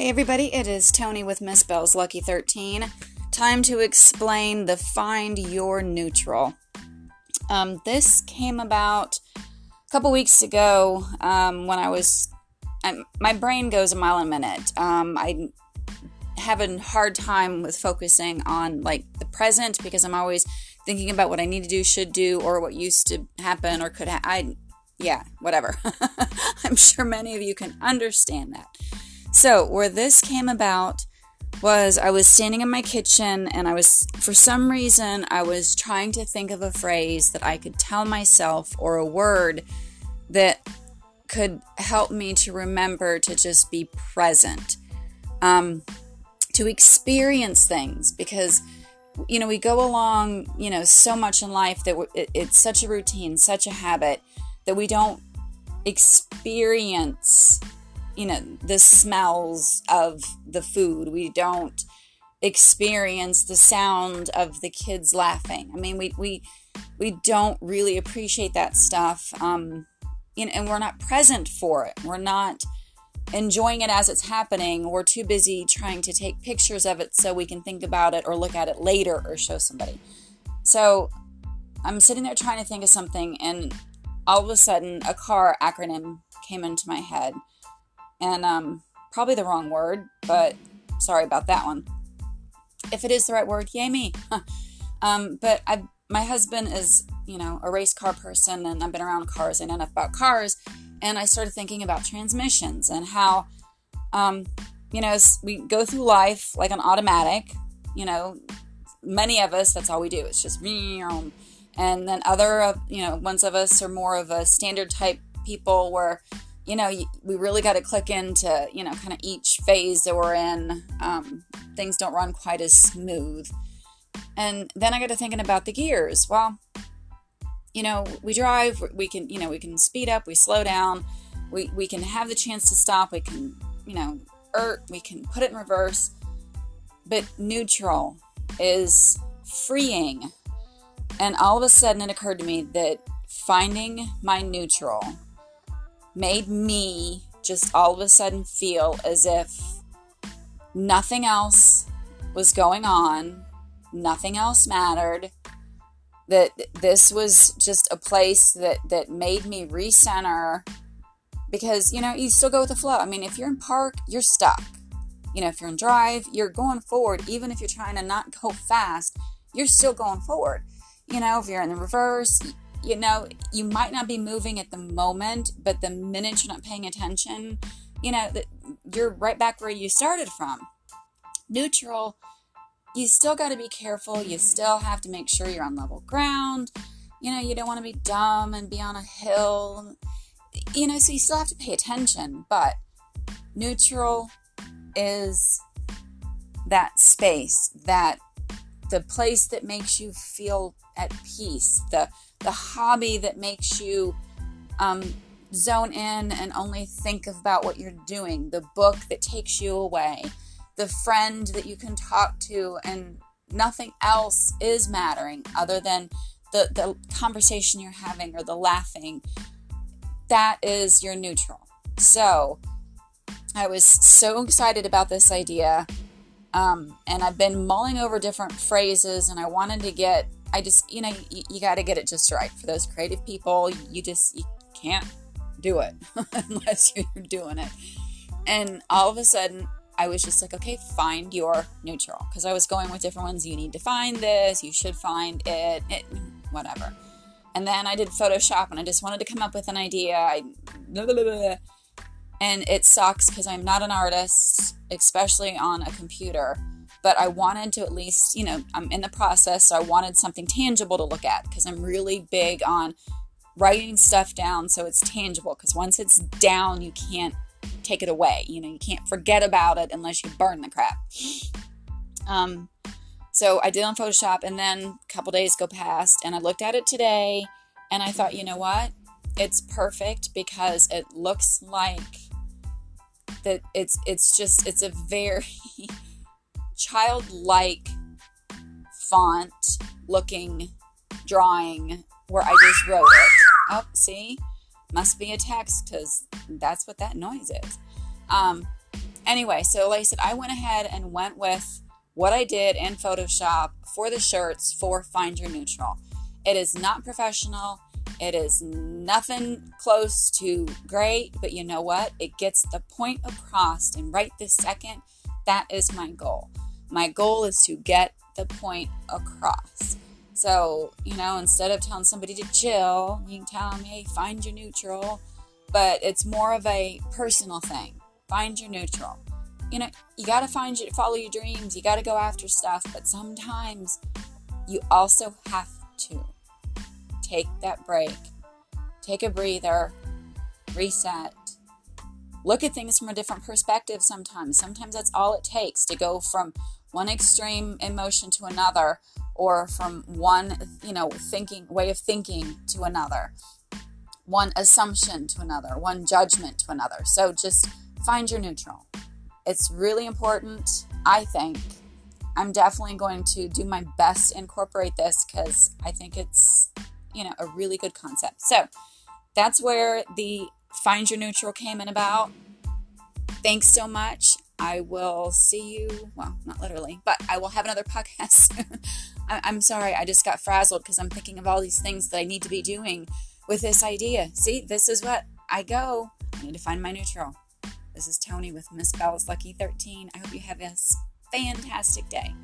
Hey everybody, it is Tony with Miss Bell's Lucky 13. Time to explain the Find Your Neutral. Um, this came about a couple weeks ago um, when I was. I'm, my brain goes a mile a minute. Um, I have a hard time with focusing on like the present because I'm always thinking about what I need to do, should do, or what used to happen or could ha- I yeah, whatever. I'm sure many of you can understand that. So, where this came about was I was standing in my kitchen and I was, for some reason, I was trying to think of a phrase that I could tell myself or a word that could help me to remember to just be present, um, to experience things. Because you know we go along you know so much in life that it, it's such a routine such a habit that we don't experience you know the smells of the food. We don't experience the sound of the kids laughing. I mean we we we don't really appreciate that stuff um you know and we're not present for it. We're not enjoying it as it's happening. We're too busy trying to take pictures of it so we can think about it or look at it later or show somebody. So i'm sitting there trying to think of something and all of a sudden a car acronym came into my head and um, probably the wrong word, but sorry about that one. If it is the right word, yay me. um, but I, my husband is, you know, a race car person, and I've been around cars. I know enough about cars, and I started thinking about transmissions and how, um, you know, we go through life like an automatic, you know, many of us, that's all we do. It's just and then other you know ones of us are more of a standard type people where you know, we really got to click into, you know, kind of each phase that we're in. Um, things don't run quite as smooth. And then I got to thinking about the gears. Well, you know, we drive, we can, you know, we can speed up, we slow down, we, we can have the chance to stop, we can, you know, er, we can put it in reverse. But neutral is freeing. And all of a sudden it occurred to me that finding my neutral made me just all of a sudden feel as if nothing else was going on, nothing else mattered. That this was just a place that that made me recenter because you know you still go with the flow. I mean, if you're in park, you're stuck. You know, if you're in drive, you're going forward. Even if you're trying to not go fast, you're still going forward. You know, if you're in the reverse, you know, you might not be moving at the moment, but the minute you're not paying attention, you know, you're right back where you started from. Neutral, you still got to be careful. You still have to make sure you're on level ground. You know, you don't want to be dumb and be on a hill. You know, so you still have to pay attention, but neutral is that space, that the place that makes you feel at peace, the the hobby that makes you um, zone in and only think about what you're doing, the book that takes you away, the friend that you can talk to, and nothing else is mattering other than the, the conversation you're having or the laughing. That is your neutral. So I was so excited about this idea. Um, and I've been mulling over different phrases, and I wanted to get I just, you know, you, you got to get it just right. For those creative people, you just you can't do it unless you're doing it. And all of a sudden, I was just like, okay, find your neutral. Because I was going with different ones. You need to find this. You should find it. it whatever. And then I did Photoshop and I just wanted to come up with an idea. I, blah, blah, blah, and it sucks because I'm not an artist, especially on a computer but I wanted to at least, you know, I'm in the process, so I wanted something tangible to look at because I'm really big on writing stuff down so it's tangible because once it's down, you can't take it away. You know, you can't forget about it unless you burn the crap. Um, so I did on Photoshop, and then a couple days go past, and I looked at it today, and I thought, you know what? It's perfect because it looks like that it's it's just it's a very childlike font looking drawing where I just wrote it. Oh, see? Must be a text because that's what that noise is. Um, Anyway, so like I said, I went ahead and went with what I did in Photoshop for the shirts for Find Your Neutral. It is not professional. It is nothing close to great, but you know what? It gets the point across. And right this second, that is my goal. My goal is to get the point across. So, you know, instead of telling somebody to chill, you can tell them, hey, find your neutral. But it's more of a personal thing. Find your neutral. You know, you got to find your, follow your dreams. You got to go after stuff. But sometimes you also have to take that break, take a breather, reset, look at things from a different perspective sometimes. Sometimes that's all it takes to go from one extreme emotion to another or from one, you know, thinking way of thinking to another. One assumption to another, one judgment to another. So just find your neutral. It's really important, I think. I'm definitely going to do my best incorporate this because I think it's you know, a really good concept. So that's where the Find Your Neutral came in about. Thanks so much. I will see you, well, not literally, but I will have another podcast. I'm sorry, I just got frazzled because I'm thinking of all these things that I need to be doing with this idea. See, this is what I go. I need to find my neutral. This is Tony with Miss Bell's Lucky 13. I hope you have a fantastic day.